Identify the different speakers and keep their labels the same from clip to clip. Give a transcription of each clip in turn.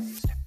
Speaker 1: Yeah.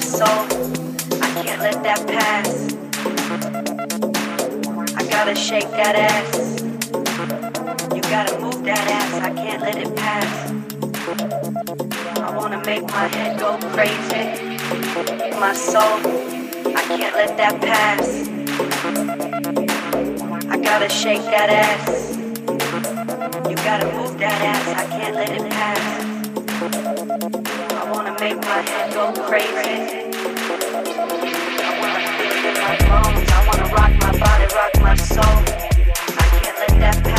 Speaker 2: Soul. I can't let that pass. I gotta shake that ass. You gotta move that ass. I can't let it pass. I wanna make my head go crazy. My soul. I can't let that pass. I gotta shake that ass. You gotta move that ass. I can't let it pass make my head go crazy. I wanna feel in my bones, I wanna rock my body, rock my soul. I can't let that.